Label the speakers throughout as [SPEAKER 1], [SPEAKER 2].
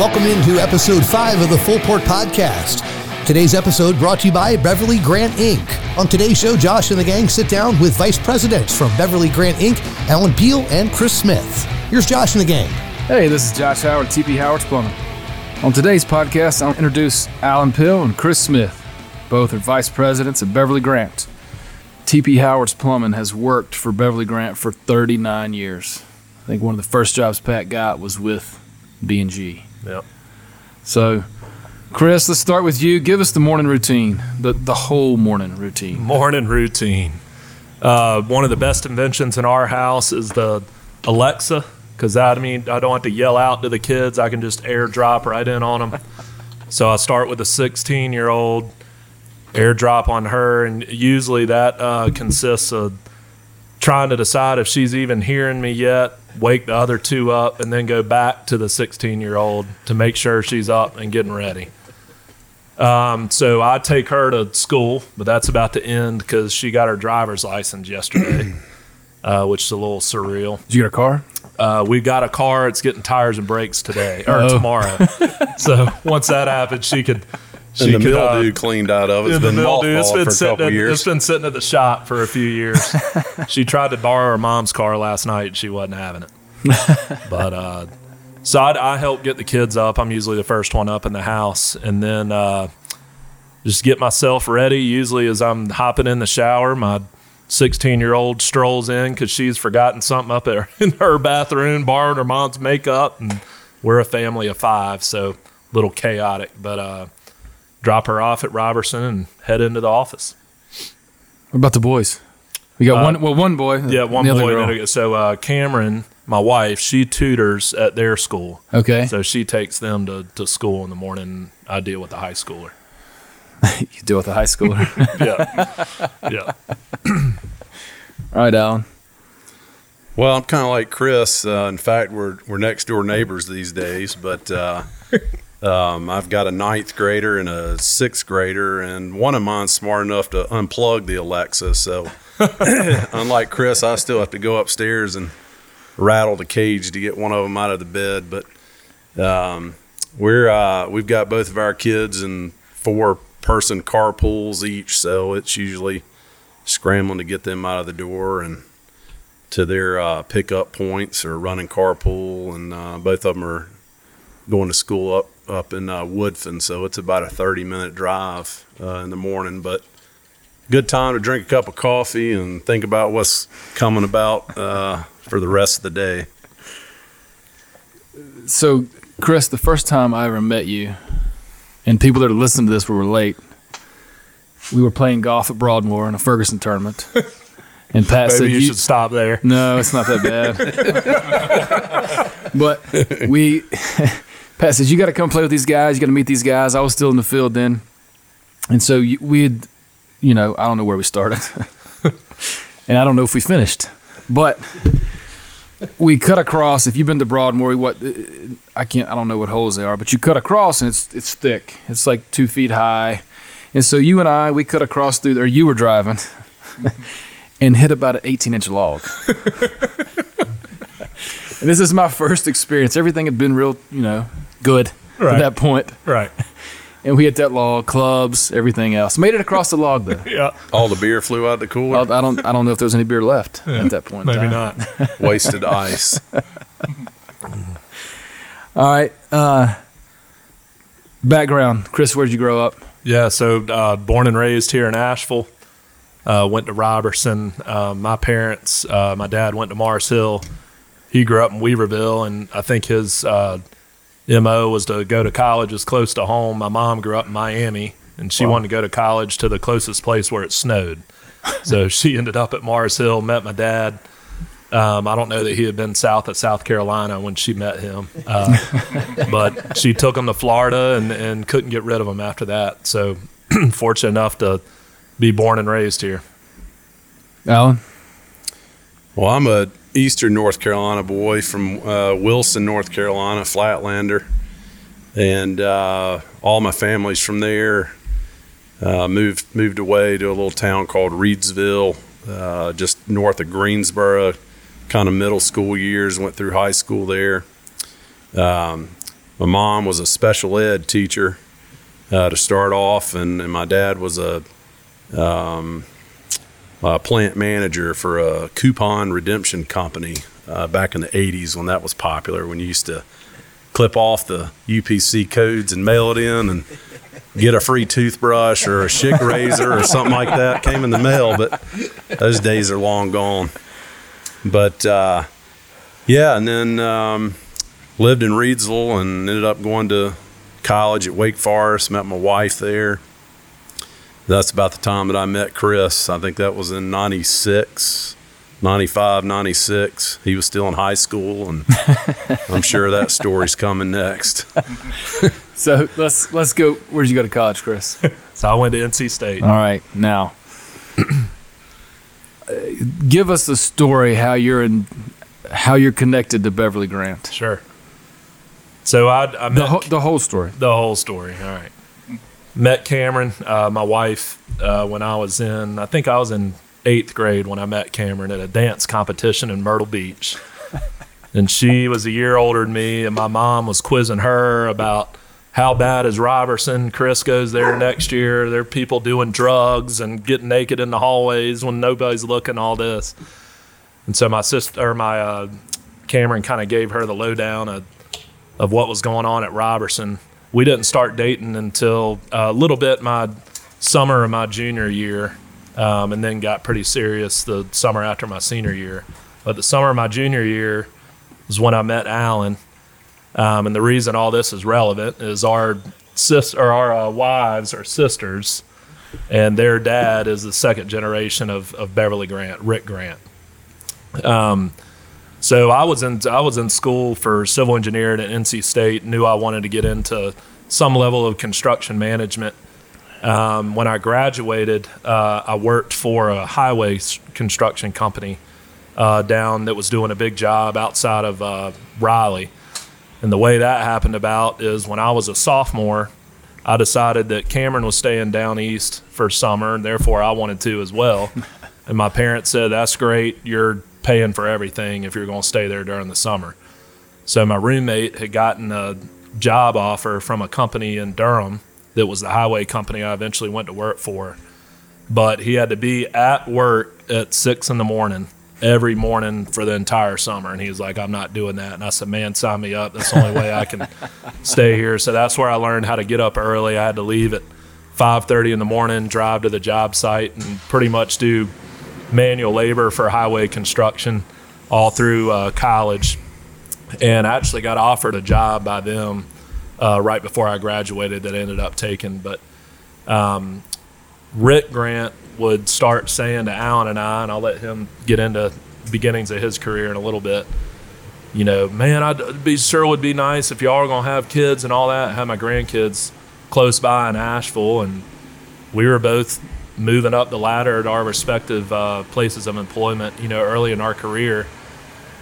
[SPEAKER 1] Welcome into episode five of the Full Port Podcast. Today's episode brought to you by Beverly Grant Inc. On today's show, Josh and the gang sit down with vice presidents from Beverly Grant Inc., Alan Peele and Chris Smith. Here's Josh and the gang.
[SPEAKER 2] Hey, this is Josh Howard, TP Howard's Plumbing. On today's podcast, I'll introduce Alan Peele and Chris Smith. Both are vice presidents at Beverly Grant. TP Howard's Plumbing has worked for Beverly Grant for 39 years. I think one of the first jobs Pat got was with B&G.
[SPEAKER 3] Yep.
[SPEAKER 2] So, Chris, let's start with you. Give us the morning routine, the, the whole morning routine.
[SPEAKER 3] Morning routine. Uh, one of the best inventions in our house is the Alexa, because I mean I don't have to yell out to the kids. I can just airdrop right in on them. so I start with a 16 year old, airdrop on her, and usually that uh, consists of trying to decide if she's even hearing me yet, wake the other two up, and then go back to the 16 year old to make sure she's up and getting ready. Um, so I take her to school, but that's about to end because she got her driver's license yesterday, uh, which is a little surreal.
[SPEAKER 2] Did you get a car?
[SPEAKER 3] Uh, we got a car. It's getting tires and brakes today or
[SPEAKER 2] Oh.
[SPEAKER 3] tomorrow. so once that happens, she could. She
[SPEAKER 4] and the
[SPEAKER 3] could, uh,
[SPEAKER 4] cleaned out of it. It's been
[SPEAKER 3] mildew, it's been sitting at,
[SPEAKER 4] years.
[SPEAKER 3] It's been sitting at the shop for a few years. she tried to borrow her mom's car last night. and She wasn't having it. but uh, so I, I help get the kids up. I'm usually the first one up in the house, and then uh, just get myself ready. Usually, as I'm hopping in the shower, my 16 year old strolls in because she's forgotten something up there in her bathroom, borrowed her mom's makeup, and we're a family of five, so a little chaotic. But uh, drop her off at Robertson and head into the office.
[SPEAKER 2] What about the boys? We got
[SPEAKER 3] Uh,
[SPEAKER 2] one. Well, one boy.
[SPEAKER 3] Yeah, one
[SPEAKER 2] the other
[SPEAKER 3] boy.
[SPEAKER 2] girl.
[SPEAKER 3] So uh, Cameron, my wife, she tutors at their school.
[SPEAKER 2] Okay.
[SPEAKER 3] So she takes them to, to school in the morning. I deal with the high schooler.
[SPEAKER 2] you deal with the high schooler.
[SPEAKER 3] Yeah. yeah.
[SPEAKER 2] All right, Alan.
[SPEAKER 4] well, I'm kind of like Chris. Uh, in fact, we're we're next door neighbors these days. But uh, um, I've got a ninth grader and a sixth grader, and one of mine's smart enough to unplug the Alexa. So, unlike Chris, I still have to go upstairs and rattle the cage to get one of them out of the bed. But um, we're uh, we've got both of our kids in four person carpools each, so it's usually scrambling to get them out of the door and to their uh, pickup points or running carpool, and uh, both of them are going to school up up in uh, Woodfin, so it's about a thirty minute drive uh, in the morning, but. Good time to drink a cup of coffee and think about what's coming about uh, for the rest of the day.
[SPEAKER 2] So, Chris, the first time I ever met you, and people that are listening to this will relate, we were playing golf at Broadmoor in a Ferguson tournament. And Pat said,
[SPEAKER 3] Maybe you, should stop there.
[SPEAKER 2] No, it's not that bad. but we, Pat says, you got to come play with these guys. You got to meet these guys. I was still in the field then. And so we had, you know, I don't know where we started. and I don't know if we finished. But we cut across. If you've been to Broadmoor, what uh, I can't, I don't know what holes they are, but you cut across and it's it's thick. It's like two feet high, and so you and I we cut across through there. You were driving and hit about an 18 inch log. and this is my first experience. Everything had been real, you know, good
[SPEAKER 3] Right.
[SPEAKER 2] at that point.
[SPEAKER 3] Right.
[SPEAKER 2] And we hit that log, clubs, everything else. Made it across the log though.
[SPEAKER 3] Yeah.
[SPEAKER 4] All the beer flew out the cooler,
[SPEAKER 2] I don't, I don't know if there was any beer left at that point.
[SPEAKER 3] Maybe
[SPEAKER 2] time.
[SPEAKER 3] not.
[SPEAKER 4] wasted ice.
[SPEAKER 2] All right. Uh, background, Chris. Where'd you grow up?
[SPEAKER 3] Yeah, so uh, born and raised here in Asheville. Uh, went to Robertson. Uh, my parents, uh, my dad went to Mars Hill. He grew up in Weaverville, and I think his uh, mo was to go to college as close to home. My mom grew up in Miami, and she wanted to go to college to the closest place where it snowed. so she ended up at Mars Hill. Met my dad. Um, I don't know that he had been south of South Carolina when she met him, uh, but she took him to Florida and, and couldn't get rid of him after that. So fortunate enough to be born and raised here.
[SPEAKER 2] Alan.
[SPEAKER 4] Well, I'm a Eastern North Carolina boy from uh, Wilson, North Carolina, Flatlander, and uh, all my family's from there. Uh, moved moved away to a little town called Reidsville, uh, just north of Greensboro. Kind of middle school years. Went through high school there. Um, my mom was a special ed teacher uh, to start off, and, and my dad was a, um, a plant manager for a coupon redemption company uh, back in the 80s when that was popular, when you used to clip off the UPC codes and mail it in and get a free toothbrush or a Schick razor or something like that came in the mail, but those days are long gone. But uh, yeah, and then um, lived in Reidsville and ended up going to college at Wake Forest. Met my wife there. That's about the time that I met Chris. I think that was in 96, 95, 96. He was still in high school, and I'm sure that story's coming next.
[SPEAKER 2] So let's let's go. Where'd you go to college, Chris?
[SPEAKER 3] So I went to NC State.
[SPEAKER 2] All right, now give us the story how you're in how you're connected to Beverly Grant.
[SPEAKER 3] Sure. So I, I met
[SPEAKER 2] The whole, the whole story.
[SPEAKER 3] the whole story. All right. Met Cameron, uh, my wife, uh, when I was in, I think I was in eighth grade when I met Cameron at a dance competition in Myrtle Beach. and she was a year older than me, and my mom was quizzing her about how bad is Robertson. Chris goes there next year. There are people doing drugs and getting naked in the hallways when nobody's looking. All this, and so my sister or my uh, Cameron kind of gave her the lowdown of of what was going on at Robertson. We didn't start dating until a little bit my summer of my junior year, um, and then got pretty serious the summer after my senior year. But the summer of my junior year was when I met Alan. Um, and the reason all this is relevant is our sis or our uh, wives are sisters, and their dad is the second generation of, of Beverly Grant, Rick Grant. Um, so I was in I was in school for civil engineering at NC State. Knew I wanted to get into some level of construction management. Um, when I graduated, uh, I worked for a highway construction company uh, down that was doing a big job outside of uh, Raleigh. And the way that happened about is when I was a sophomore, I decided that Cameron was staying down east for summer, and therefore I wanted to as well. and my parents said, "That's great. You're paying for everything if you're going to stay there during the summer." So my roommate had gotten a job offer from a company in Durham that was the highway company I eventually went to work for. But he had to be at work at six in the morning every morning for the entire summer. And he was like, I'm not doing that. And I said, Man, sign me up. That's the only way I can stay here. So that's where I learned how to get up early. I had to leave at 5:30 in the morning, drive to the job site, and pretty much do manual labor for highway construction all through uh, college. And I actually got offered a job by them uh, right before I graduated that I ended up taking. But um, Rick Grant would start saying to Alan and I, and I'll let him get into beginnings of his career in a little bit. You know, man, I'd be sure would be nice if y'all are gonna have kids and all that. Have my grandkids close by in Asheville, and we were both moving up the ladder at our respective uh, places of employment. You know, early in our career,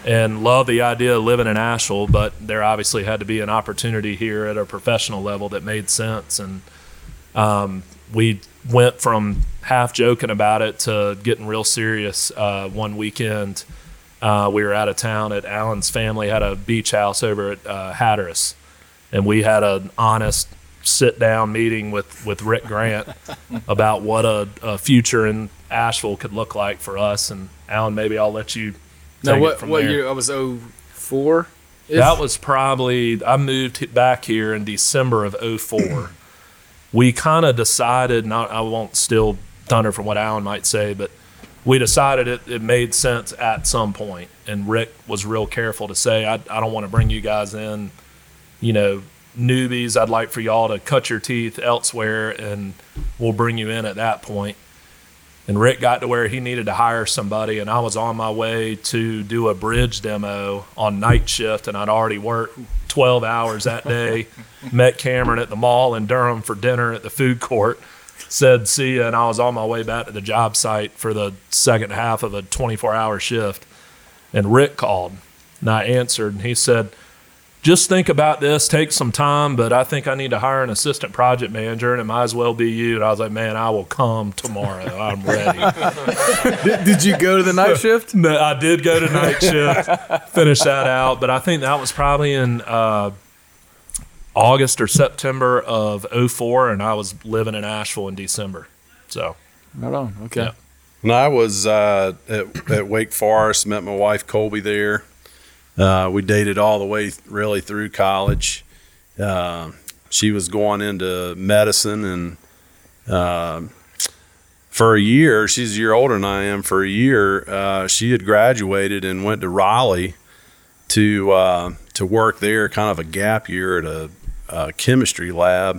[SPEAKER 3] and love the idea of living in Asheville, but there obviously had to be an opportunity here at a professional level that made sense, and um, we went from half joking about it to getting real serious uh, one weekend. Uh, we were out of town at Alan's family had a beach house over at uh, Hatteras, and we had an honest sit down meeting with, with Rick Grant about what a, a future in Asheville could look like for us. And Alan, maybe I'll let you.
[SPEAKER 2] Now,
[SPEAKER 3] take it
[SPEAKER 2] what
[SPEAKER 3] from
[SPEAKER 2] what
[SPEAKER 3] there.
[SPEAKER 2] year? I was 04?
[SPEAKER 3] That was probably I moved back here in December of 04. we kind of decided, not I won't steal thunder from what Alan might say, but we decided it, it made sense at some point. And Rick was real careful to say, I, I don't want to bring you guys in, you know, newbies. I'd like for y'all to cut your teeth elsewhere and we'll bring you in at that point. And Rick got to where he needed to hire somebody, and I was on my way to do a bridge demo on night shift, and I'd already worked 12 hours that day. Met Cameron at the mall in Durham for dinner at the food court. Said see ya, and I was on my way back to the job site for the second half of a 24 hour shift. And Rick called, and I answered, and he said, just think about this, take some time, but I think I need to hire an assistant project manager, and it might as well be you. And I was like, man, I will come tomorrow. I'm ready.
[SPEAKER 2] did, did you go to the night shift?
[SPEAKER 3] No, I did go to night shift, finish that out, but I think that was probably in uh, August or September of 04, and I was living in Asheville in December. So,
[SPEAKER 2] Right on. Okay.
[SPEAKER 3] Yeah.
[SPEAKER 4] When I was uh, at, at Wake Forest, met my wife Colby there. Uh, we dated all the way really through college. Uh, she was going into medicine, and uh, for a year, she's a year older than I am. For a year, uh, she had graduated and went to Raleigh to uh, to work there, kind of a gap year at a, a chemistry lab.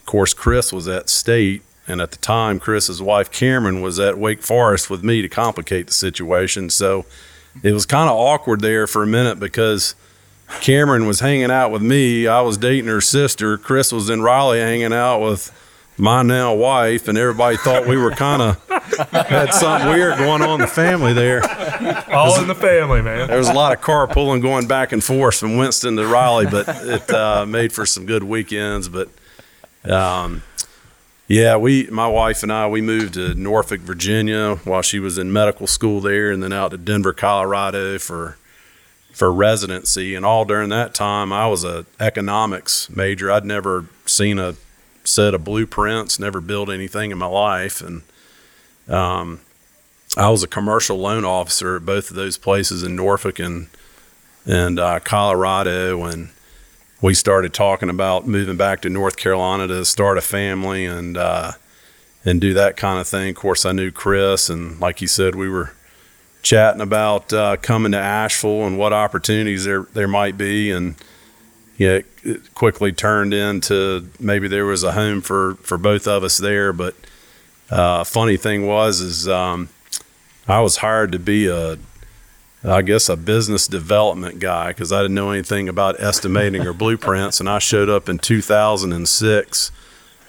[SPEAKER 4] Of course, Chris was at State, and at the time, Chris's wife Cameron was at Wake Forest with me to complicate the situation. So it was kind of awkward there for a minute because Cameron was hanging out with me. I was dating her sister. Chris was in Raleigh hanging out with my now wife, and everybody thought we were kind of had something weird going on in the family there.
[SPEAKER 3] all in the family, man.
[SPEAKER 4] There was a lot of carpooling going back and forth from Winston to Raleigh, but it uh, made for some good weekends. But um, yeah, we, my wife and I, we moved to Norfolk, Virginia, while she was in medical school there, and then out to Denver, Colorado for for residency. And all during that time, I was a economics major. I'd never seen a set of blueprints, never built anything in my life, and um, I was a commercial loan officer at both of those places in Norfolk and and uh, Colorado, and we started talking about moving back to North Carolina to start a family and uh, and do that kind of thing. Of course, I knew Chris, and like you said, we were chatting about uh, coming to Asheville and what opportunities there there might be, and yeah, it, it quickly turned into maybe there was a home for for both of us there. But uh, funny thing was is um, I was hired to be a I guess a business development guy because I didn't know anything about estimating or blueprints, and I showed up in 2006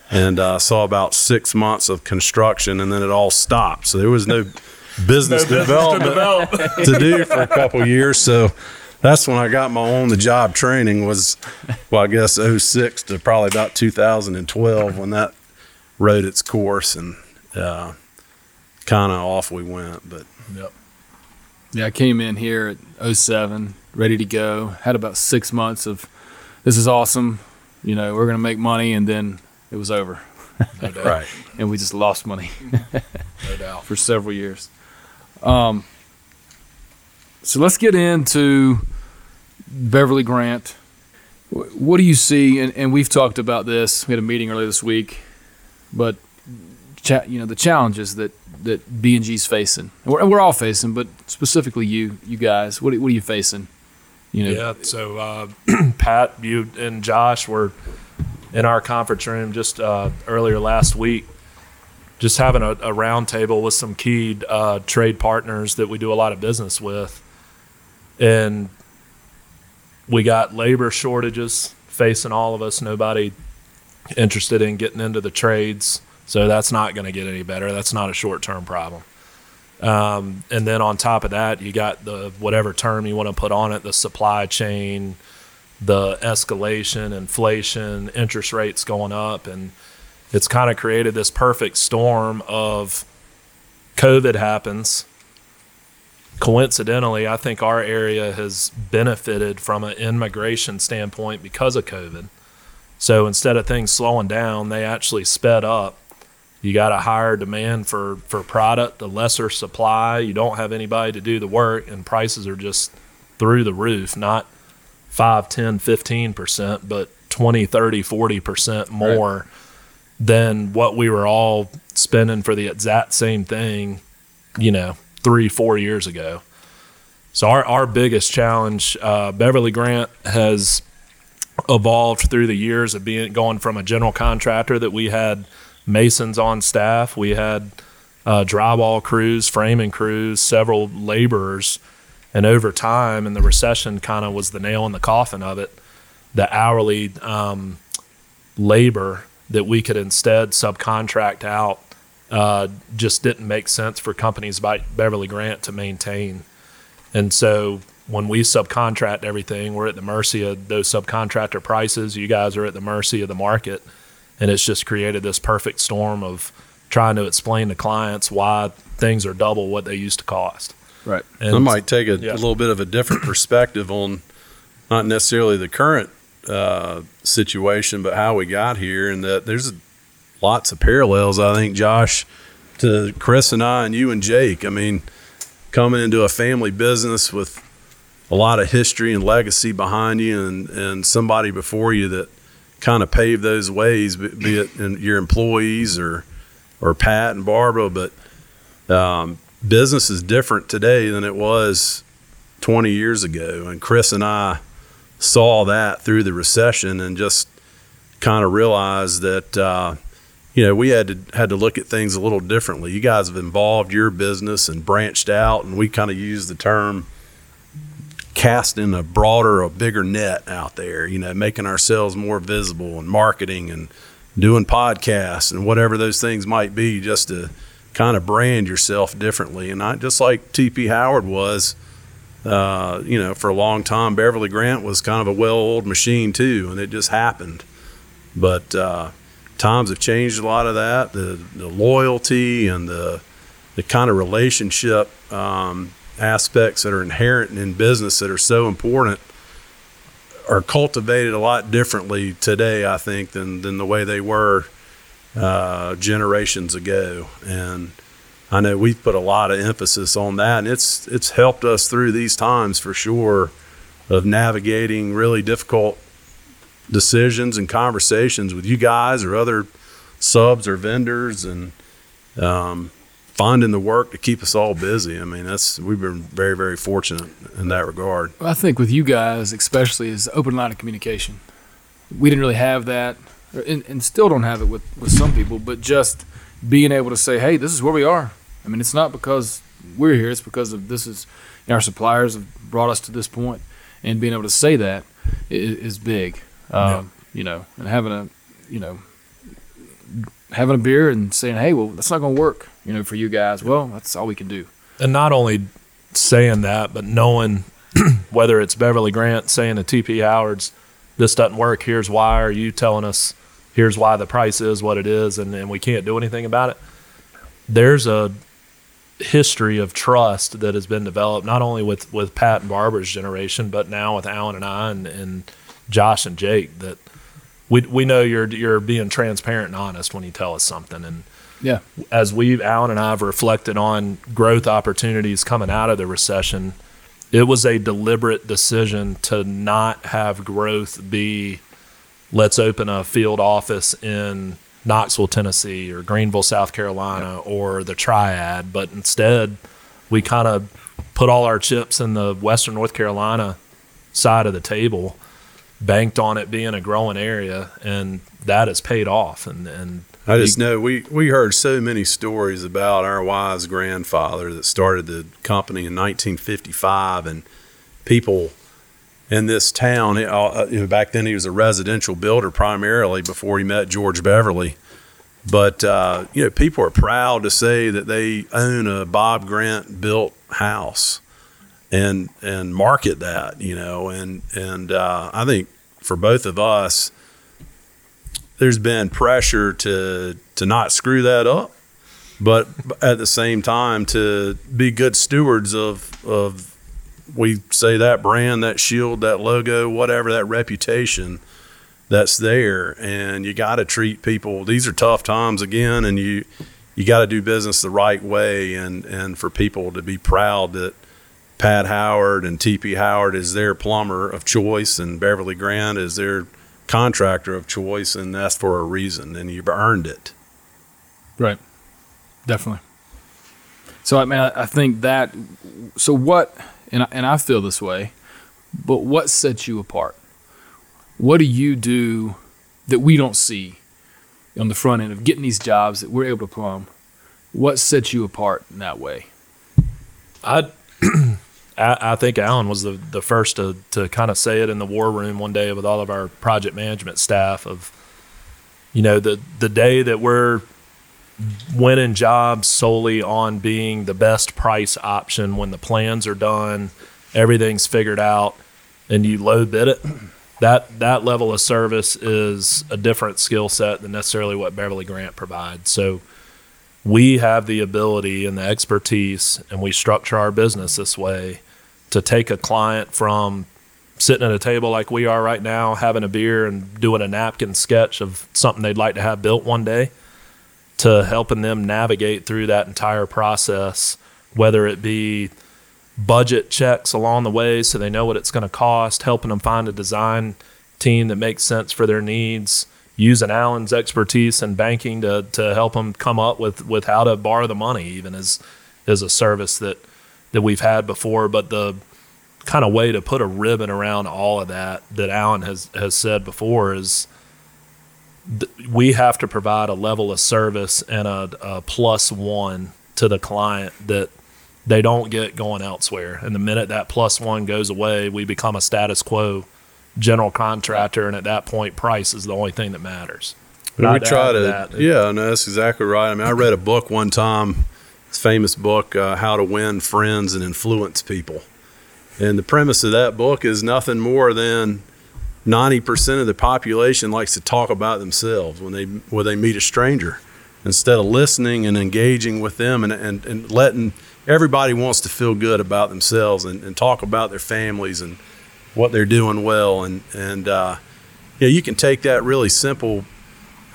[SPEAKER 4] and uh, saw about six months of construction, and then it all stopped. So there was no business development to do for a couple years. So that's when I got my on the job training was, well, I guess 06 to probably about 2012 when that rode its course and uh, kind of off we went. But
[SPEAKER 2] Yeah, I came in here at 07, ready to go. Had about six months of this is awesome. You know, we're going to make money, and then it was over.
[SPEAKER 3] No doubt.
[SPEAKER 4] right.
[SPEAKER 2] and we just lost money
[SPEAKER 3] No doubt.
[SPEAKER 2] for several years. Um, so let's get into Beverly Grant. What do you see? And, and we've talked about this. We had a meeting earlier this week, but cha- you know the challenges that that B and G's facing. We're, we're all facing, but specifically you, you guys. What, what are you facing? You know,
[SPEAKER 3] Yeah. So uh, Pat, you, and Josh were in our conference room just uh, earlier last week, just having a, a round table with some key uh, trade partners that we do a lot of business with, and we got labor shortages facing all of us. Nobody interested in getting into the trades, so that's not going to get any better. That's not a short term problem. Um, and then on top of that, you got the whatever term you want to put on it, the supply chain, the escalation, inflation, interest rates going up, and it's kind of created this perfect storm of COVID happens. Coincidentally, I think our area has benefited from an immigration standpoint because of COVID. So instead of things slowing down, they actually sped up you got a higher demand for for product a lesser supply. You don't have anybody to do the work and prices are just through the roof not 5 10 15% but 20 30 40% more than what we were all spending for the exact same thing you know three four years ago. So our, our biggest challenge uh, beverly grant has evolved through the years of being going from a general contractor that we had masons on staff. We had uh, drywall crews, framing crews, several laborers, and over time, and the recession kind of was the nail in the coffin of it. The hourly um, labor that we could instead subcontract out uh, just didn't make sense for companies like Beverly Grant to maintain. And so when we subcontract everything, we're at the mercy of those subcontractor prices. You guys are at the mercy of the market and it's just created this perfect storm of trying to explain to clients why things are double what they used to cost.
[SPEAKER 2] right.
[SPEAKER 3] And
[SPEAKER 4] I might take a,
[SPEAKER 3] yeah.
[SPEAKER 4] a little bit of a different perspective on not necessarily the current uh, situation, but how we got here, and that there's lots of parallels. I think, Josh, to Chris and I, and you and Jake. I mean, coming into a family business with a lot of history and legacy behind you, and and somebody before you that kind of pave those ways, be it your employees or or Pat and Barbara, but um, business is different today than it was 20 years ago. And Chris and I saw that through the recession and just kind of realized that, uh, you know, we had to had to look at things a little differently. You guys have involved your business and branched out, and we kind of use the term casting a broader, a bigger net out there. You know, making ourselves more visible and marketing and doing podcasts and whatever those things might be, just to kind of brand yourself differently. And I just like TP Howard was, uh, you know, for a long time, Beverly Grant was kind of a well-oiled machine too, and it just happened. But uh, times have changed a lot of that. The the loyalty and the the kind of relationship um, aspects that are inherent in business that are so important are cultivated a lot differently today, I think, than than the way they were uh, generations ago. And I know we've put a lot of emphasis on that, and it's it's helped us through these times for sure of navigating really difficult decisions and conversations with you guys or other subs or vendors and um, finding the work to keep us all busy. I mean, that's we've been very very fortunate in that regard.
[SPEAKER 2] Well, I think with you guys, especially, is open line of communication. We didn't really have that, and, and still don't have it with with some people. But just being able to say, "Hey, this is where we are." I mean, it's not because we're here; it's because of this is our suppliers have brought us to this point, and being able to say that is, is big. Um,
[SPEAKER 3] Yeah.
[SPEAKER 2] You know, and having a, you know, having a beer and saying, "Hey, well, that's not going to work." You know, for you guys, well, that's all we can do.
[SPEAKER 3] and not only saying that, but knowing whether it's Beverly Grant saying to TP Howard's, this doesn't work, here's why, or you telling us, here's why the price is what it is, and, and we can't do anything about it. There's a history of trust that has been developed, not only with, with Pat and Barbara's generation, but now with Alan and I and, and Josh and Jake, that we, we know you're, you're being transparent and honest when you tell us something. And,
[SPEAKER 2] Yeah.
[SPEAKER 3] as we've Alan and I have reflected on growth opportunities coming out of the recession, it was a deliberate decision to not have growth be let's open a field office in Knoxville, Tennessee or Greenville, South Carolina or the Triad, but instead we kind of put all our chips in the Western North Carolina side of the table, banked on it being a growing area, and that has paid off. And, and
[SPEAKER 4] I just know we, we heard so many stories about our wise grandfather that started the company in 1955, and people in this town. uh, You know, back then, he was a residential builder primarily before he met George Beverly. But uh, you know, people are proud to say that they own a Bob Grant built house, and and market that. You know, and and uh, I think for both of us, there's been pressure to to not screw that up, but at the same time to be good stewards of of we say that brand, that shield, that logo, whatever that reputation that's there, and you got to treat people. These are tough times again, and you you got to do business the right way, and and for people to be proud that. Pat Howard and TP Howard is their plumber of choice, and Beverly Grant is their contractor of choice, and that's for a reason, and you've earned it.
[SPEAKER 2] Right. Definitely. So I mean, I, I think that. So what? And I, and I feel this way, but what sets you apart? What do you do that we don't see on the front end of getting these jobs that we're able to plumb? What sets you apart in that way?
[SPEAKER 3] I, I I think Alan was the, the first to, to kind of say it in the war room one day with all of our project management staff of, you know, the, the day that we're winning jobs solely on being the best price option when the plans are done, everything's figured out, and you low bid it. That that level of service is a different skill set than necessarily what Beverly Grant provides. So we have the ability and the expertise, and we structure our business this way to take a client from sitting at a table like we are right now, having a beer and doing a napkin sketch of something they'd like to have built one day, to helping them navigate through that entire process, whether it be budget checks along the way so they know what it's going to cost, helping them find a design team that makes sense for their needs, using Alan's expertise in banking to, to help them come up with, with how to borrow the money, even is, is a service that, that we've had before. But the kind of way to put a ribbon around all of that that Alan has, has said before is th- we have to provide a level of service and a, a plus one to the client that they don't get going elsewhere. And the minute that plus one goes away, we become a status quo general contractor, and at that point, price is the only thing that matters.
[SPEAKER 4] we
[SPEAKER 3] Not
[SPEAKER 4] try to,
[SPEAKER 3] that.
[SPEAKER 4] yeah, no, that's exactly right. I mean, I read a book one time, this famous book, uh, How to Win Friends and Influence People. And the premise of that book is nothing more than 90% of the population likes to talk about themselves when they, when they meet a stranger instead of listening and engaging with them and, and, and letting everybody wants to feel good about themselves and, and talk about their families and what they're doing well. And, and, uh, yeah, you can take that really simple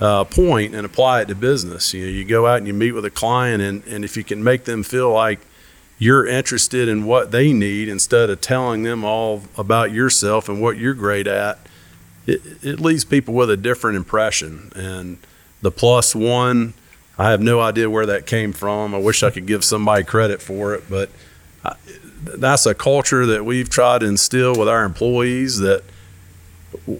[SPEAKER 4] uh, point and apply it to business. You know, you go out and you meet with a client, and, and if you can make them feel like you're interested in what they need instead of telling them all about yourself and what you're great at, it, it leaves people with a different impression. And the plus one, I have no idea where that came from. I wish I could give somebody credit for it, but that's a culture that we've tried to instill with our employees that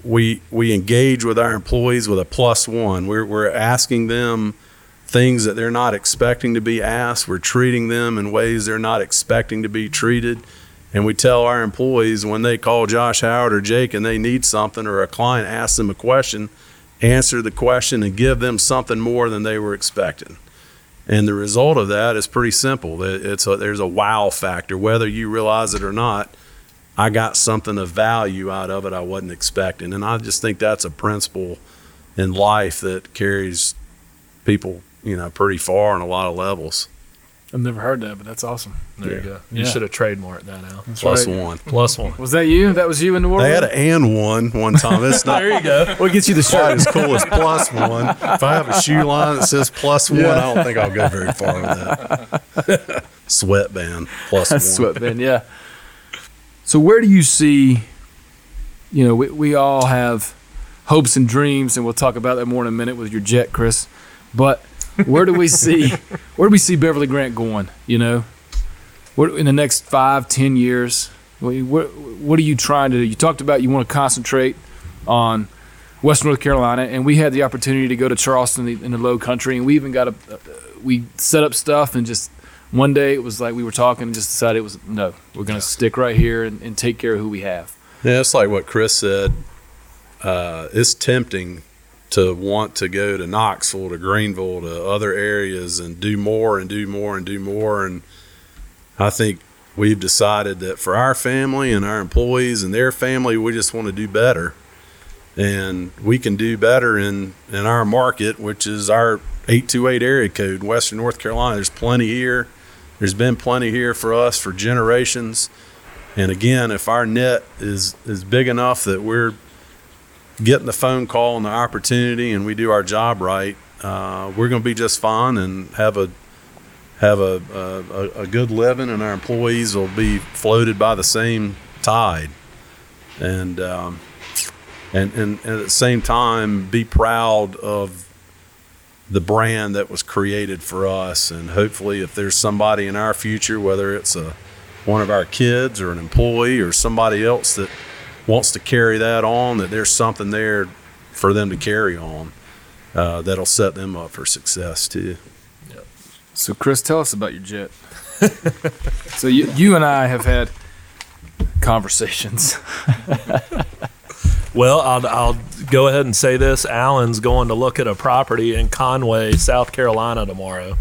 [SPEAKER 4] we we engage with our employees with a plus one. We're we're asking them things that they're not expecting to be asked. We're treating them in ways they're not expecting to be treated. And we tell our employees when they call Josh Howard or Jake and they need something or a client asks them a question, answer the question and give them something more than they were expecting. And the result of that is pretty simple. It's a, there's a wow factor, whether you realize it or not. I got something of value out of it I wasn't expecting. And I just think that's a principle in life that carries people, you know, pretty far on a lot of levels.
[SPEAKER 2] I've never heard that, but that's awesome.
[SPEAKER 3] There you go. You
[SPEAKER 2] Yeah.
[SPEAKER 3] should have trademarked that out.
[SPEAKER 2] That's
[SPEAKER 4] Plus
[SPEAKER 2] right.
[SPEAKER 4] one.
[SPEAKER 3] Plus one.
[SPEAKER 2] Was that you? That was you in the world?
[SPEAKER 4] They had an and one one time. It's not
[SPEAKER 3] There you go.
[SPEAKER 2] What gets you the
[SPEAKER 4] quite
[SPEAKER 2] shirt?
[SPEAKER 4] as cool as plus one. If I have a shoe line that says plus one, I don't think I'll go very far with that. Sweatband plus one.
[SPEAKER 2] Sweatband, yeah. So where do you see? You know, we, we all have hopes and dreams, and we'll talk about that more in a minute with your jet, Chris. But where do we see? Where do we see Beverly Grant going? You know, where, in the next five, ten years? What, what, are you trying to do? You talked about you want to concentrate on Western North Carolina, and we had the opportunity to go to Charleston in the, in the Low Country, and we even got a, we set up stuff and just one day it was like we were talking and just decided it was no, we're going to stick right here and, and take care of who we have.
[SPEAKER 4] Yeah, it's like what Chris said. Uh, it's tempting to want to go to Knoxville, to Greenville, to other areas and do more and do more and do more. And I think we've decided that for our family and our employees and their family, we just want to do better. And we can do better in, in our market, which is our 828 area code, Western North Carolina. There's plenty here. There's been plenty here for us for generations. And again, if our net is is big enough that we're getting the phone call and the opportunity, and we do our job right, uh, we're going to be just fine and have a have a, a a good living, and our employees will be floated by the same tide, and um, and, and and at the same time be proud of the brand that was created for us, and hopefully, if there's somebody in our future, whether it's a one of our kids or an employee or somebody else that wants to carry that on, that there's something there for them to carry on uh, that'll set them up for success too. Yep.
[SPEAKER 2] So, Chris, tell us about your jet. so, you, you and I have had conversations.
[SPEAKER 3] Well, I'll, I'll go ahead and say this. Alan's going to look at a property in Conway, South Carolina tomorrow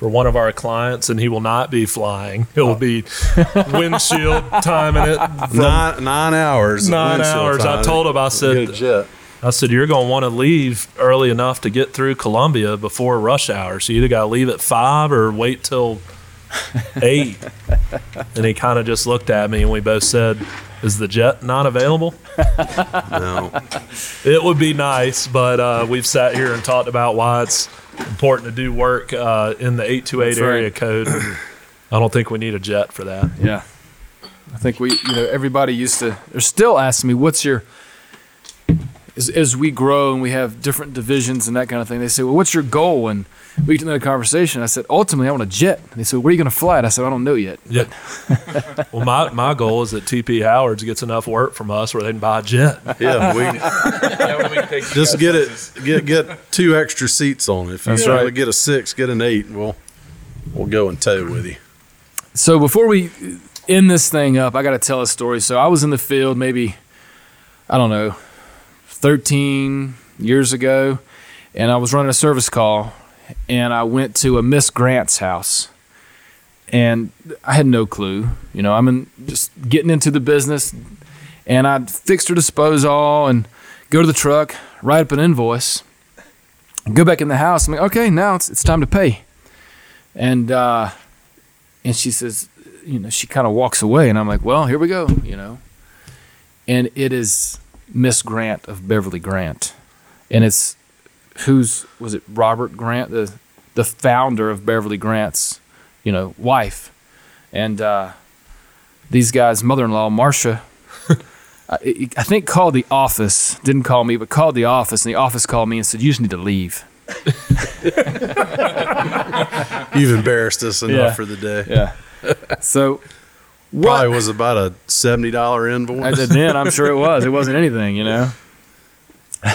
[SPEAKER 3] for one of our clients, and he will not be flying. He'll be windshield timing it
[SPEAKER 4] Nine nine hours.
[SPEAKER 3] nine
[SPEAKER 4] windshield
[SPEAKER 3] hours. I told him, I said,
[SPEAKER 4] jet.
[SPEAKER 3] I said, you're going to want to leave early enough to get through Columbia before rush hour. So you either got to leave at five or wait till eight. and he kind of just looked at me, and we both said, Is the jet not available?
[SPEAKER 4] No.
[SPEAKER 3] It would be nice, but uh, we've sat here and talked about why it's important to do work uh, in the 828
[SPEAKER 2] That's right.
[SPEAKER 3] area code. I don't think we need a jet for that.
[SPEAKER 2] Yeah. I think we, you know, everybody used to, they're still asking me, what's your, as, as we grow and we have different divisions and that kind of thing, they say, well, what's your goal? And we get into the conversation. I said, ultimately, I want a jet. And they said, where are you going to fly it? I said, I don't know yet.
[SPEAKER 3] Yeah. well, my, my goal is that TP Howard's gets enough work from us where they can buy a jet.
[SPEAKER 4] Yeah, we just get it. Get get two extra seats on it. If you
[SPEAKER 2] That's
[SPEAKER 4] try to
[SPEAKER 2] right.
[SPEAKER 4] get a six, get an eight. We'll we'll go and tow with you.
[SPEAKER 2] So before we end this thing up, I got to tell a story. So I was in the field maybe, I don't know, 13 years ago, and I was running a service call, and I went to a Miss Grant's house, and I had no clue. You know, I'm in, just getting into the business, and I fixed her disposal and go to the truck, write up an invoice, go back in the house. I'm like, okay, now it's it's time to pay, and. uh and she says, you know, she kind of walks away, and I'm like, well, here we go, you know. And it is Miss Grant of Beverly Grant, and it's who's was it Robert Grant, the the founder of Beverly Grant's, you know, wife, and uh, these guys' mother-in-law, Marcia. I I think called the office, didn't call me, but called the office, and the office called me and said, "You just need to leave."
[SPEAKER 4] You've embarrassed us enough
[SPEAKER 2] Yeah.
[SPEAKER 4] for the day.
[SPEAKER 2] Yeah. so,
[SPEAKER 4] Probably
[SPEAKER 2] what?
[SPEAKER 4] was about a seventy dollar invoice.
[SPEAKER 2] I said, then I'm sure it was. It wasn't anything, you know.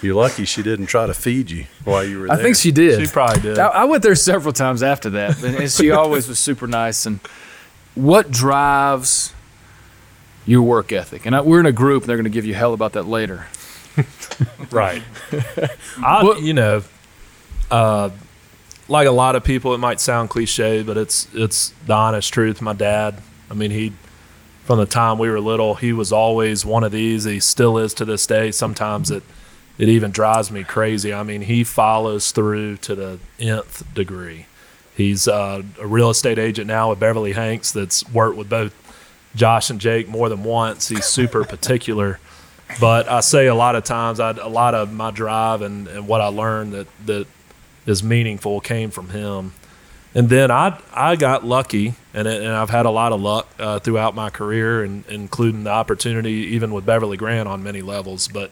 [SPEAKER 4] You're lucky she didn't try to feed you while you were there.
[SPEAKER 2] I think she did.
[SPEAKER 3] She probably did.
[SPEAKER 2] I, I went there several times after that, and and she always was super nice. And what drives your work ethic? And I, we're in a group, and they're going to give you hell about that later.
[SPEAKER 3] Right. I,
[SPEAKER 2] What-
[SPEAKER 3] you know, uh, like a lot of people, it might sound cliche, but it's it's the honest truth. My dad, I mean, he from the time we were little, he was always one of these. He still is to this day. Sometimes it it even drives me crazy. I mean, he follows through to the nth degree. He's uh, a real estate agent now with Beverly Hanks that's worked with both Josh and Jake more than once. He's super particular. But I say a lot of times, I, a lot of my drive and, and what I learned that, that is meaningful came from him. And then I I got lucky, and, it, and I've had a lot of luck uh, throughout my career, and including the opportunity even with Beverly Grant on many levels. But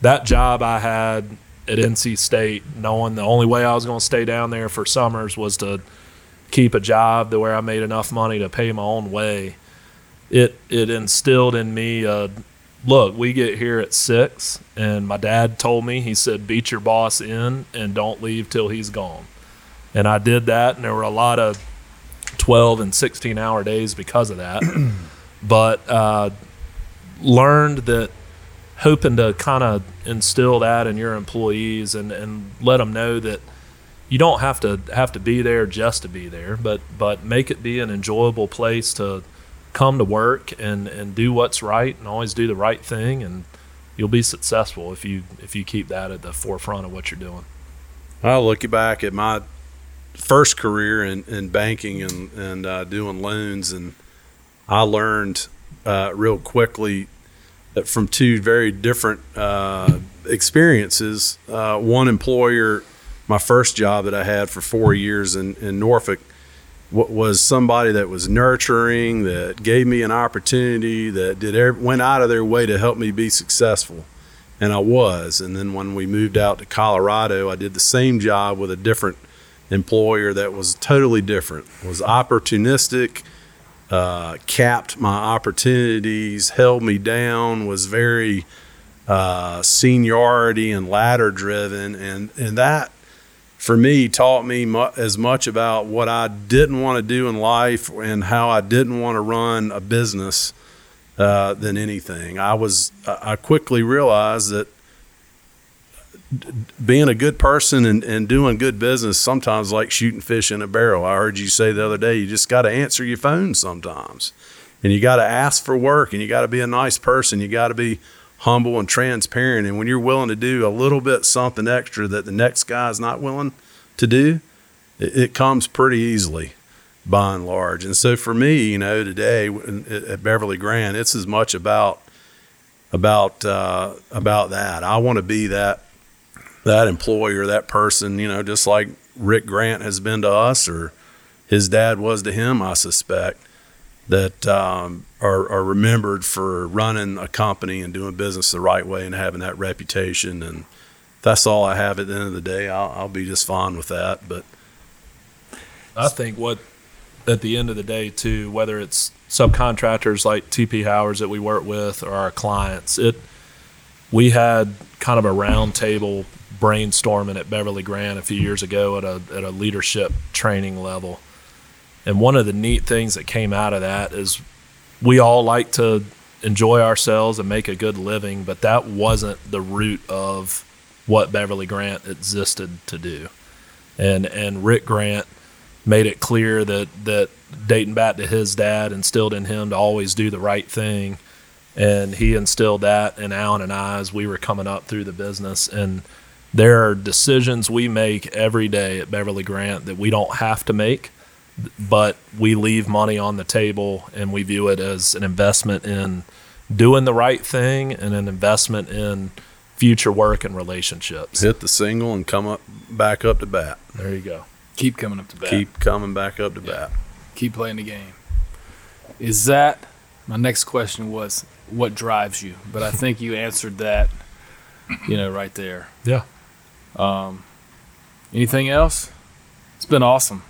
[SPEAKER 3] that job I had at NC State, knowing the only way I was going to stay down there for summers was to keep a job to where I made enough money to pay my own way. It it instilled in me a look, we get here at six, and my dad told me, he said, beat your boss in and don't leave till he's gone. And I did that, and there were a lot of 12 and 16 hour days because of that. but uh, learned that hoping to kind of instill that in your employees and, and let them know that you don't have to have to be there just to be there, but but make it be an enjoyable place to come to work and, and do what's right and always do the right thing and you'll be successful if you if you keep that at the forefront of what you're doing.
[SPEAKER 4] I look back at my first career in, in banking and, and uh, doing loans, and I learned uh, real quickly from two very different uh, experiences. Uh, one employer, my first job that I had for four years in, in Norfolk, wa- was somebody that was nurturing, that gave me an opportunity, that did went out of their way to help me be successful and I was. And then when we moved out to Colorado, I did the same job with a different employer that was totally different. Was opportunistic, uh, capped my opportunities, held me down, was very uh, seniority and ladder driven, and and that for me taught me mu- as much about what I didn't want to do in life and how I didn't want to run a business uh, than anything. I was I quickly realized that being a good person and, and doing good business sometimes like shooting fish in a barrel. I heard you say the other day you just got to answer your phone sometimes, and you got to ask for work, and you got to be a nice person. You got to be humble and transparent. And when you're willing to do a little bit something extra that the next guy's not willing to do, it, it comes pretty easily. by and large. And so for me, you know, today at Beverly Grant, it's as much about about uh, about that. I want to be that that employer, that person, you know, just like Rick Grant has been to us, or his dad was to him. I suspect that um, are, are remembered for running a company and doing business the right way and having that reputation. And that's all I have at the end of the day. I'll, I'll be just fine with that. But
[SPEAKER 3] I think what at the end of the day too, whether it's subcontractors like TP Howard's that we work with or our clients, it we had kind of a roundtable brainstorming at Beverly Grant a few years ago at a at a leadership training level. And one of the neat things that came out of that is we all like to enjoy ourselves and make a good living, but that wasn't the root of what Beverly Grant existed to do. And and Rick Grant made it clear that that dating back to his dad instilled in him to always do the right thing. And he instilled that in Alan and I as we were coming up through the business. And there are decisions we make every day at Beverly Grant that we don't have to make, but we leave money on the table and we view it as an investment in doing the right thing and an investment in future work and relationships.
[SPEAKER 4] Hit the single and come up back up to bat.
[SPEAKER 3] There you go.
[SPEAKER 2] Keep coming up to bat.
[SPEAKER 4] Keep coming back up to yeah. bat.
[SPEAKER 2] Keep playing the game. Is that my next question was what drives you? But I think you answered that, you know, right there.
[SPEAKER 3] Yeah.
[SPEAKER 2] Um, anything else? It's been awesome.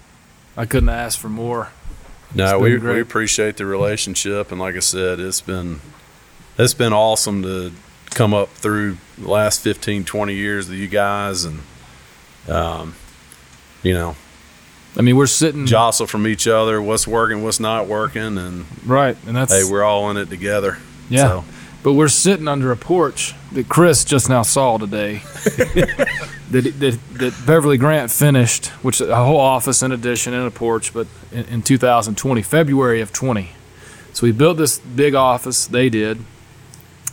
[SPEAKER 2] I couldn't ask for more.
[SPEAKER 4] No, we, we appreciate the relationship, and like I said, it's been it's been awesome to come up through the last 15, 20 years with you guys, and um, you know,
[SPEAKER 2] I mean, we're sitting
[SPEAKER 4] jostle from each other. What's working, what's not working, and
[SPEAKER 2] right, and that's
[SPEAKER 4] hey, we're all in it together.
[SPEAKER 2] Yeah. So. But we're sitting under a porch that Chris just now saw today. that, that, that Beverly Grant finished, which a whole office in addition and a porch, but in, in 2020, February of 20. So we built this big office. They did,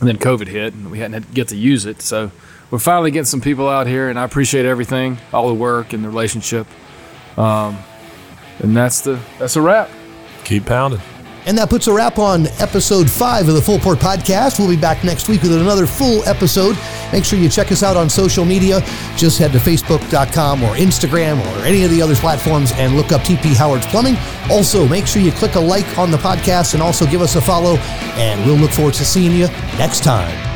[SPEAKER 2] and then COVID hit, and we hadn't get to use it. So we're finally getting some people out here, and I appreciate everything, all the work and the relationship. Um, and that's the that's a wrap.
[SPEAKER 3] Keep pounding.
[SPEAKER 1] And that puts a wrap on episode five of the Full Port Podcast. We'll be back next week with another full episode. Make sure you check us out on social media. Just head to Facebook.com or Instagram or any of the other platforms and look up TP Howard's Plumbing. Also, make sure you click a like on the podcast and also give us a follow. And we'll look forward to seeing you next time.